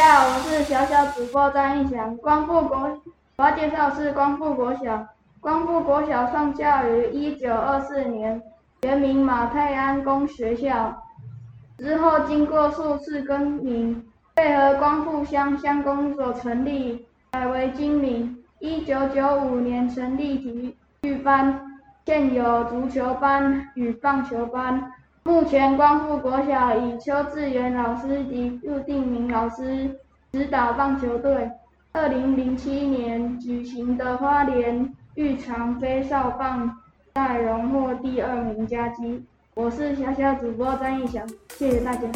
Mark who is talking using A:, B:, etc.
A: 家好，我是小小主播张义翔，光复国，我要介绍是光复国小。光复国小创校于一九二四年，原名马太安公学校，之后经过数次更名，配合光复乡乡公所成立，改为今名。一九九五年成立体育班，现有足球班与棒球班。目前光复国小以邱志源老师及陆定明老师指导棒球队。二零零七年举行的花莲玉长飞少棒赛荣获第二名佳绩。我是小小主播张义翔，谢谢大家。